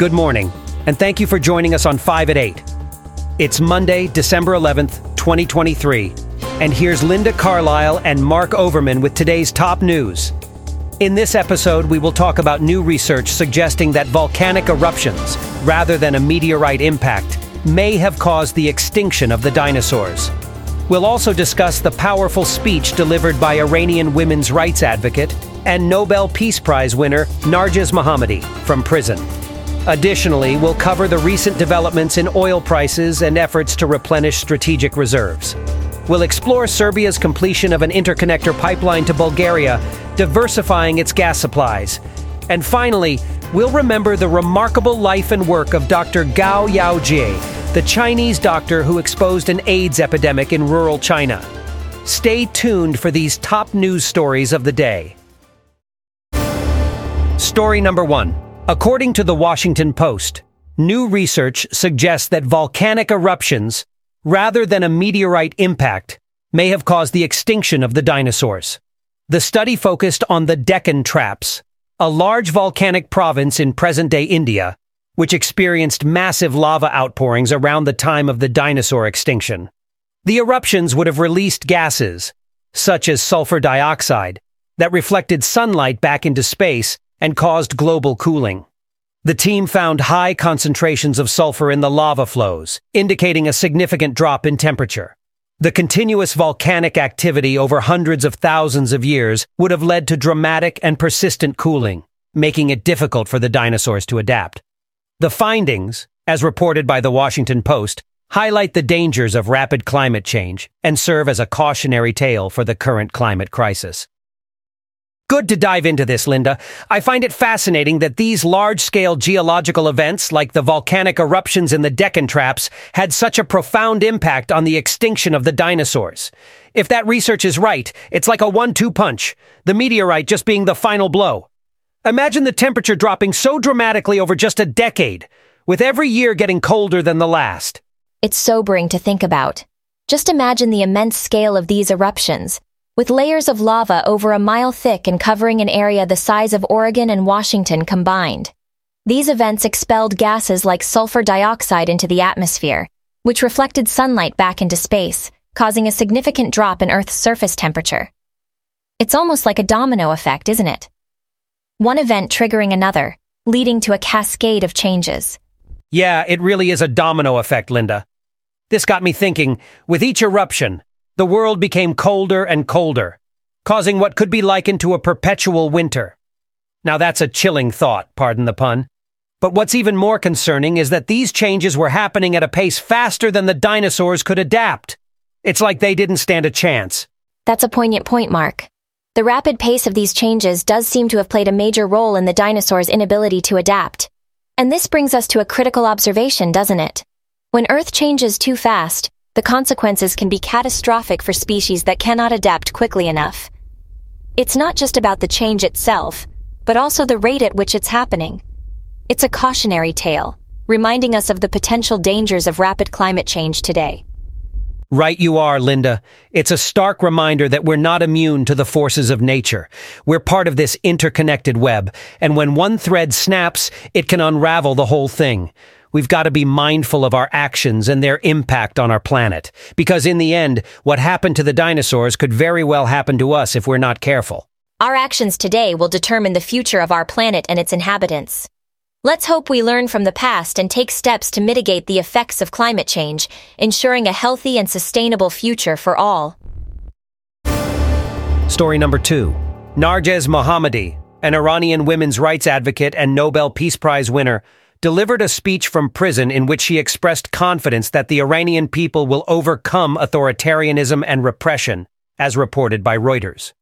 Good morning, and thank you for joining us on 5 at 8. It's Monday, December 11th, 2023, and here's Linda Carlisle and Mark Overman with today's top news. In this episode, we will talk about new research suggesting that volcanic eruptions, rather than a meteorite impact, may have caused the extinction of the dinosaurs. We'll also discuss the powerful speech delivered by Iranian women's rights advocate and Nobel Peace Prize winner Narges Mohammadi from prison. Additionally, we'll cover the recent developments in oil prices and efforts to replenish strategic reserves. We'll explore Serbia's completion of an interconnector pipeline to Bulgaria, diversifying its gas supplies. And finally, we'll remember the remarkable life and work of Dr. Gao Yaojie, the Chinese doctor who exposed an AIDS epidemic in rural China. Stay tuned for these top news stories of the day. Story number one. According to the Washington Post, new research suggests that volcanic eruptions, rather than a meteorite impact, may have caused the extinction of the dinosaurs. The study focused on the Deccan Traps, a large volcanic province in present-day India which experienced massive lava outpourings around the time of the dinosaur extinction. The eruptions would have released gases, such as sulfur dioxide, that reflected sunlight back into space and caused global cooling. The team found high concentrations of sulfur in the lava flows, indicating a significant drop in temperature. The continuous volcanic activity over hundreds of thousands of years would have led to dramatic and persistent cooling, making it difficult for the dinosaurs to adapt. The findings, as reported by the Washington Post, highlight the dangers of rapid climate change and serve as a cautionary tale for the current climate crisis. Good to dive into this, Linda. I find it fascinating that these large-scale geological events, like the volcanic eruptions in the Deccan Traps, had such a profound impact on the extinction of the dinosaurs. If that research is right, it's like a one-two punch, the meteorite just being the final blow. Imagine the temperature dropping so dramatically over just a decade, with every year getting colder than the last. It's sobering to think about. Just imagine the immense scale of these eruptions, with layers of lava over a mile thick and covering an area the size of Oregon and Washington combined. These events expelled gases like sulfur dioxide into the atmosphere, which reflected sunlight back into space, causing a significant drop in Earth's surface temperature. It's almost like a domino effect, isn't it? one event triggering another, leading to a cascade of changes. Yeah, it really is a domino effect, Linda. This got me thinking, with each eruption, the world became colder and colder, causing what could be likened to a perpetual winter. Now that's a chilling thought, pardon the pun. But what's even more concerning is that these changes were happening at a pace faster than the dinosaurs could adapt. It's like they didn't stand a chance. That's a poignant point, Mark. The rapid pace of these changes does seem to have played a major role in the dinosaurs' inability to adapt. And this brings us to a critical observation, doesn't it? When Earth changes too fast, the consequences can be catastrophic for species that cannot adapt quickly enough. It's not just about the change itself, but also the rate at which it's happening. It's a cautionary tale, reminding us of the potential dangers of rapid climate change today. Right you are, Linda. It's a stark reminder that we're not immune to the forces of nature. We're part of this interconnected web, and when one thread snaps, it can unravel the whole thing. We've got to be mindful of our actions and their impact on our planet, because in the end, what happened to the dinosaurs could very well happen to us if we're not careful. Our actions today will determine the future of our planet and its inhabitants. Let's hope we learn from the past and take steps to mitigate the effects of climate change, ensuring a healthy and sustainable future for all. Story number two. Narges Mohammadi, an Iranian women's rights advocate and Nobel Peace Prize winner, delivered a speech from prison in which she expressed confidence that the Iranian people will overcome authoritarianism and repression, as reported by Reuters.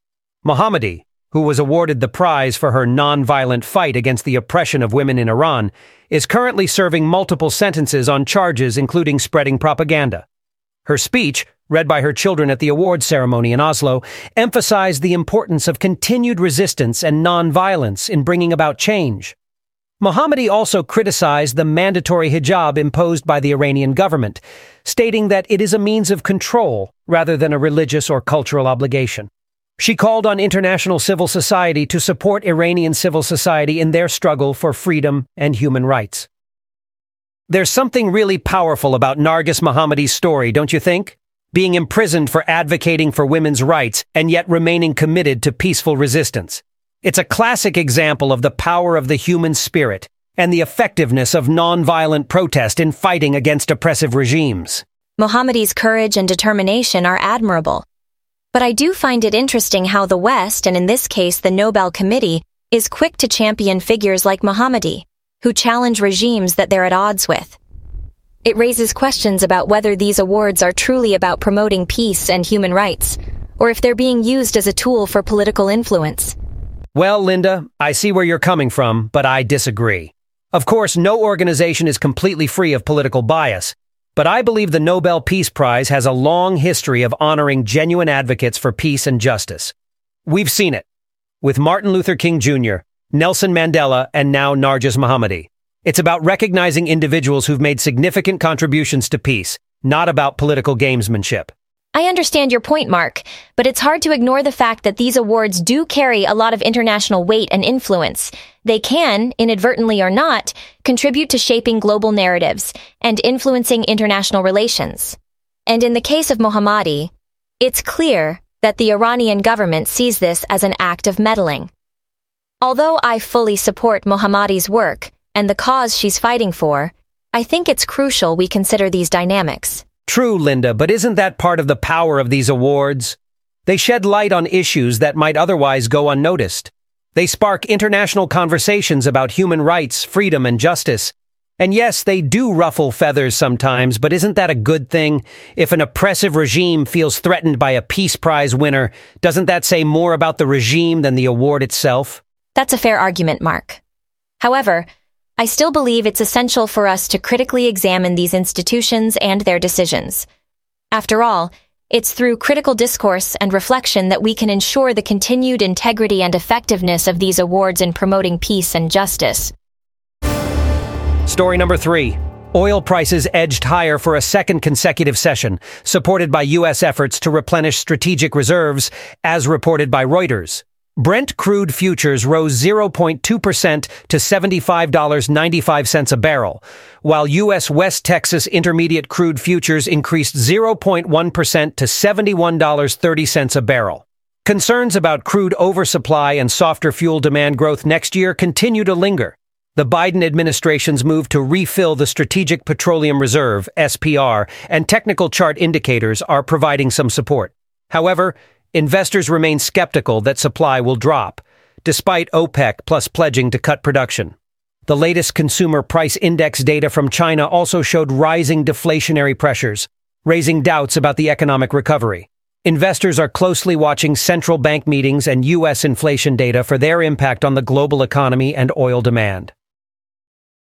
Mohammadi, who was awarded the prize for her non-violent fight against the oppression of women in Iran, is currently serving multiple sentences on charges including spreading propaganda. Her speech, read by her children at the award ceremony in Oslo, emphasized the importance of continued resistance and non-violence in bringing about change. Mohammadi also criticized the mandatory hijab imposed by the Iranian government, stating that it is a means of control rather than a religious or cultural obligation. She called on international civil society to support Iranian civil society in their struggle for freedom and human rights. There's something really powerful about Narges Mohammadi's story, don't you think? Being imprisoned for advocating for women's rights and yet remaining committed to peaceful resistance. It's a classic example of the power of the human spirit and the effectiveness of nonviolent protest in fighting against oppressive regimes. Mohammadi's courage and determination are admirable. But I do find it interesting how the West, and in this case the Nobel Committee, is quick to champion figures like Mohammadi, who challenge regimes that they're at odds with. It raises questions about whether these awards are truly about promoting peace and human rights, or if they're being used as a tool for political influence. Well, Linda, I see where you're coming from, but I disagree. Of course, no organization is completely free of political bias, but I believe the Nobel Peace Prize has a long history of honoring genuine advocates for peace and justice. We've seen it with Martin Luther King Jr., Nelson Mandela, and now Narges Mohammadi. It's about recognizing individuals who've made significant contributions to peace, not about political gamesmanship. I understand your point, Mark, but it's hard to ignore the fact that these awards do carry a lot of international weight and influence. They can, inadvertently or not, contribute to shaping global narratives and influencing international relations. And in the case of Mohammadi, it's clear that the Iranian government sees this as an act of meddling. Although I fully support Mohammadi's work and the cause she's fighting for, I think it's crucial we consider these dynamics. True, Linda, but isn't that part of the power of these awards? They shed light on issues that might otherwise go unnoticed. They spark international conversations about human rights, freedom, and justice. And yes, they do ruffle feathers sometimes, but isn't that a good thing? If an oppressive regime feels threatened by a Peace Prize winner, doesn't that say more about the regime than the award itself? That's a fair argument, Mark. However, I still believe it's essential for us to critically examine these institutions and their decisions. After all, it's through critical discourse and reflection that we can ensure the continued integrity and effectiveness of these awards in promoting peace and justice. Story number three. Oil prices edged higher for a second consecutive session, supported by U.S. efforts to replenish strategic reserves, as reported by Reuters. Brent crude futures rose 0.2% to $75.95 a barrel, while U.S. West Texas Intermediate crude futures increased 0.1% to $71.30 a barrel. Concerns about crude oversupply and softer fuel demand growth next year continue to linger. The Biden administration's move to refill the Strategic Petroleum Reserve, SPR, and technical chart indicators are providing some support. However, investors remain skeptical that supply will drop, despite OPEC plus pledging to cut production. The latest consumer price index data from China also showed rising deflationary pressures, raising doubts about the economic recovery. Investors are closely watching central bank meetings and U.S. inflation data for their impact on the global economy and oil demand.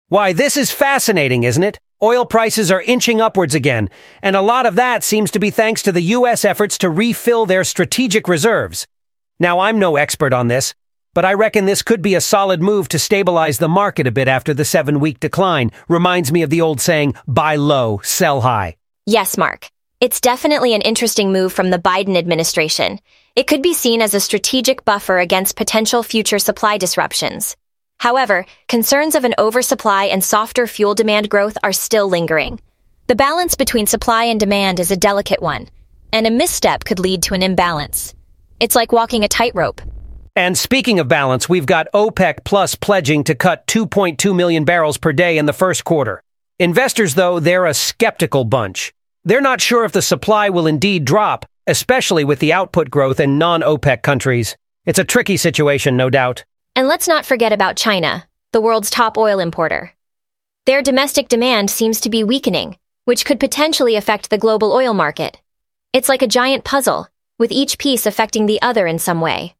Why, this is fascinating, isn't it? Oil prices are inching upwards again, and a lot of that seems to be thanks to the U.S. efforts to refill their strategic reserves. Now, I'm no expert on this, but I reckon this could be a solid move to stabilize the market a bit after the seven week decline. Reminds me of the old saying, buy low, sell high. Yes, Mark. It's definitely an interesting move from the Biden administration. It could be seen as a strategic buffer against potential future supply disruptions. However, concerns of an oversupply and softer fuel demand growth are still lingering. The balance between supply and demand is a delicate one, and a misstep could lead to an imbalance. It's like walking a tightrope. And speaking of balance, we've got OPEC Plus pledging to cut 2.2 million barrels per day in the first quarter. Investors, though, they're a skeptical bunch. They're not sure if the supply will indeed drop, especially with the output growth in non-OPEC countries. It's a tricky situation, no doubt. And let's not forget about China, the world's top oil importer. Their domestic demand seems to be weakening, which could potentially affect the global oil market. It's like a giant puzzle, with each piece affecting the other in some way.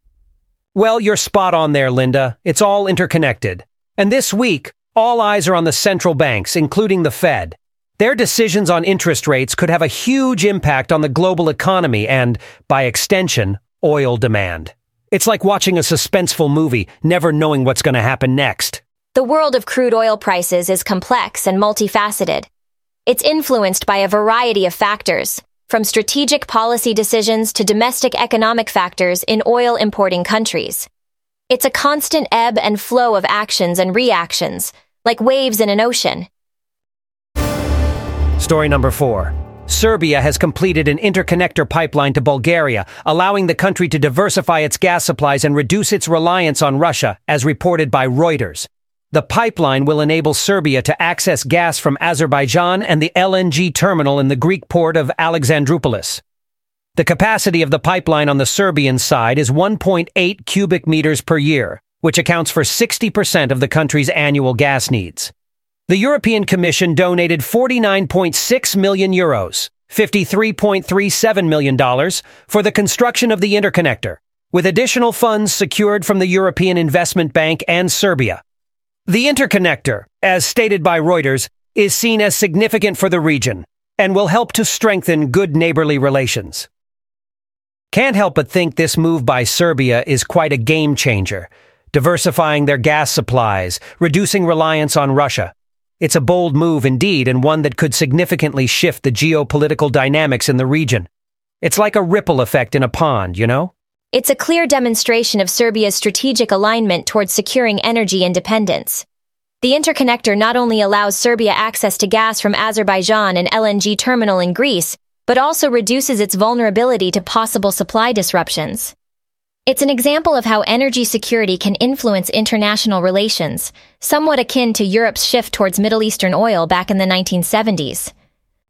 Well, you're spot on there, Linda. It's all interconnected. And this week, all eyes are on the central banks, including the Fed. Their decisions on interest rates could have a huge impact on the global economy and, by extension, oil demand. It's like watching a suspenseful movie, never knowing what's going to happen next. The world of crude oil prices is complex and multifaceted. It's influenced by a variety of factors, from strategic policy decisions to domestic economic factors in oil importing countries. It's a constant ebb and flow of actions and reactions, like waves in an ocean. Story number four. Serbia has completed an interconnector pipeline to Bulgaria, allowing the country to diversify its gas supplies and reduce its reliance on Russia, as reported by Reuters. The pipeline will enable Serbia to access gas from Azerbaijan and the LNG terminal in the Greek port of Alexandroupolis. The capacity of the pipeline on the Serbian side is 1.8 cubic meters per year, which accounts for 60% of the country's annual gas needs. The European Commission donated 49.6 million euros, $53.37 million, for the construction of the interconnector, with additional funds secured from the European Investment Bank and Serbia. The interconnector, as stated by Reuters, is seen as significant for the region and will help to strengthen good neighborly relations. Can't help but think this move by Serbia is quite a game changer, diversifying their gas supplies, reducing reliance on Russia, it's a bold move indeed, and one that could significantly shift the geopolitical dynamics in the region. It's like a ripple effect in a pond, you know? It's a clear demonstration of Serbia's strategic alignment towards securing energy independence. The interconnector not only allows Serbia access to gas from Azerbaijan and LNG terminal in Greece, but also reduces its vulnerability to possible supply disruptions. It's an example of how energy security can influence international relations, somewhat akin to Europe's shift towards Middle Eastern oil back in the 1970s.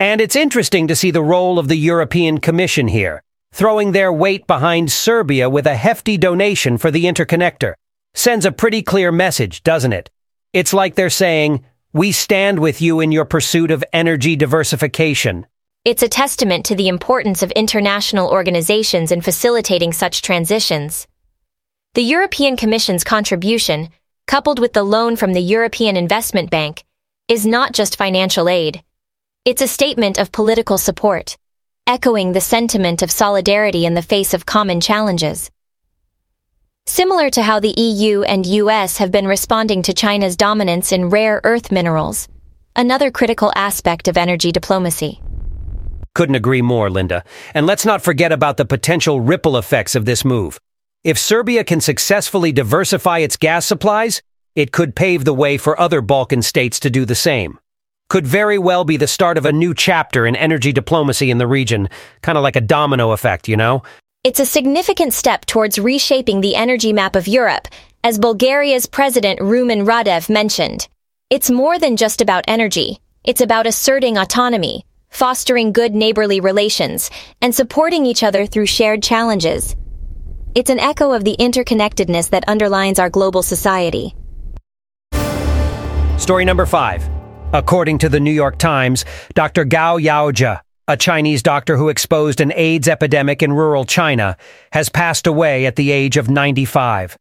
And it's interesting to see the role of the European Commission here, throwing their weight behind Serbia with a hefty donation for the interconnector. Sends a pretty clear message, doesn't it? It's like they're saying, we stand with you in your pursuit of energy diversification. It's a testament to the importance of international organizations in facilitating such transitions. The European Commission's contribution, coupled with the loan from the European Investment Bank, is not just financial aid. It's a statement of political support, echoing the sentiment of solidarity in the face of common challenges. Similar to how the EU and US have been responding to China's dominance in rare earth minerals, another critical aspect of energy diplomacy. Couldn't agree more, Linda. And let's not forget about the potential ripple effects of this move. If Serbia can successfully diversify its gas supplies, it could pave the way for other Balkan states to do the same. Could very well be the start of a new chapter in energy diplomacy in the region, kind of like a domino effect, you know? It's a significant step towards reshaping the energy map of Europe, as Bulgaria's President Rumen Radev mentioned. It's more than just about energy. It's about asserting autonomy, fostering good neighborly relations, and supporting each other through shared challenges. It's an echo of the interconnectedness that underlines our global society. Story number five. According to the New York Times, Dr. Gao Yaojie, a Chinese doctor who exposed an AIDS epidemic in rural China, has passed away at the age of 95.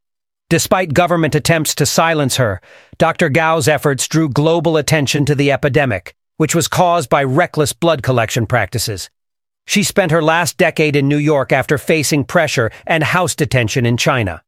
Despite government attempts to silence her, Dr. Gao's efforts drew global attention to the epidemic, which was caused by reckless blood collection practices. She spent her last decade in New York after facing pressure and house detention in China.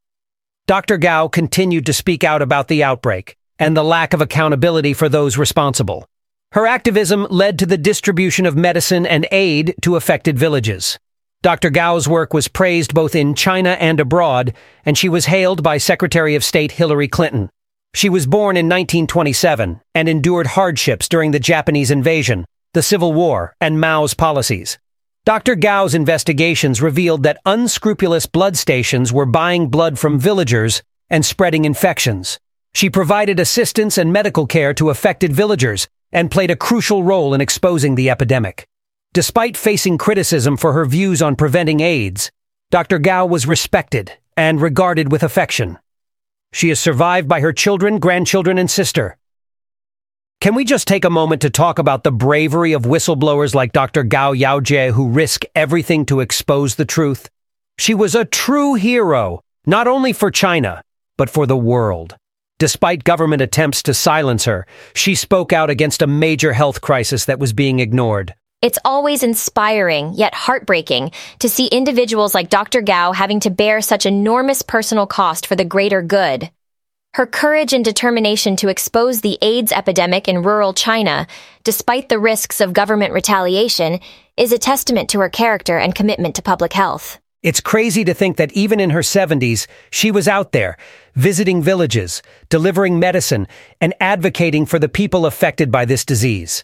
Dr. Gao continued to speak out about the outbreak and the lack of accountability for those responsible. Her activism led to the distribution of medicine and aid to affected villages. Dr. Gao's work was praised both in China and abroad, and she was hailed by Secretary of State Hillary Clinton. She was born in 1927 and endured hardships during the Japanese invasion, the Civil War, and Mao's policies. Dr. Gao's investigations revealed that unscrupulous blood stations were buying blood from villagers and spreading infections. She provided assistance and medical care to affected villagers and played a crucial role in exposing the epidemic. Despite facing criticism for her views on preventing AIDS, Dr. Gao was respected and regarded with affection. She is survived by her children, grandchildren, and sister. Can we just take a moment to talk about the bravery of whistleblowers like Dr. Gao Yaojie who risk everything to expose the truth? She was a true hero, not only for China, but for the world. Despite government attempts to silence her, she spoke out against a major health crisis that was being ignored. It's always inspiring, yet heartbreaking, to see individuals like Dr. Gao having to bear such enormous personal cost for the greater good. Her courage and determination to expose the AIDS epidemic in rural China, despite the risks of government retaliation, is a testament to her character and commitment to public health. It's crazy to think that even in her 70s, she was out there, visiting villages, delivering medicine, and advocating for the people affected by this disease.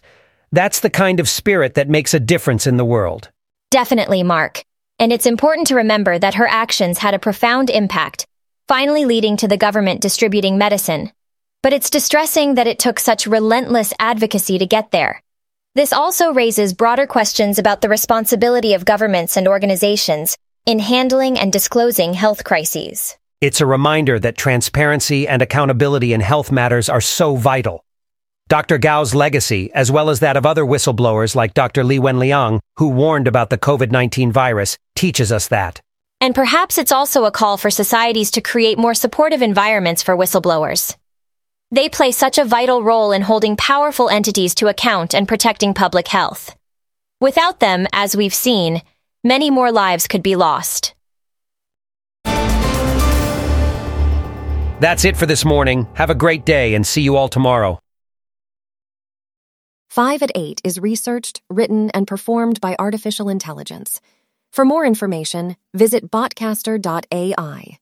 That's the kind of spirit that makes a difference in the world. Definitely, Mark. And it's important to remember that her actions had a profound impact, finally leading to the government distributing medicine. But it's distressing that it took such relentless advocacy to get there. This also raises broader questions about the responsibility of governments and organizations in handling and disclosing health crises. It's a reminder that transparency and accountability in health matters are so vital. Dr. Gao's legacy, as well as that of other whistleblowers like Dr. Li Wenliang, who warned about the COVID-19 virus, teaches us that. And perhaps it's also a call for societies to create more supportive environments for whistleblowers. They play such a vital role in holding powerful entities to account and protecting public health. Without them, as we've seen, many more lives could be lost. That's it for this morning. Have a great day and see you all tomorrow. 5 at 8 is researched, written, and performed by artificial intelligence. For more information, visit botcaster.ai.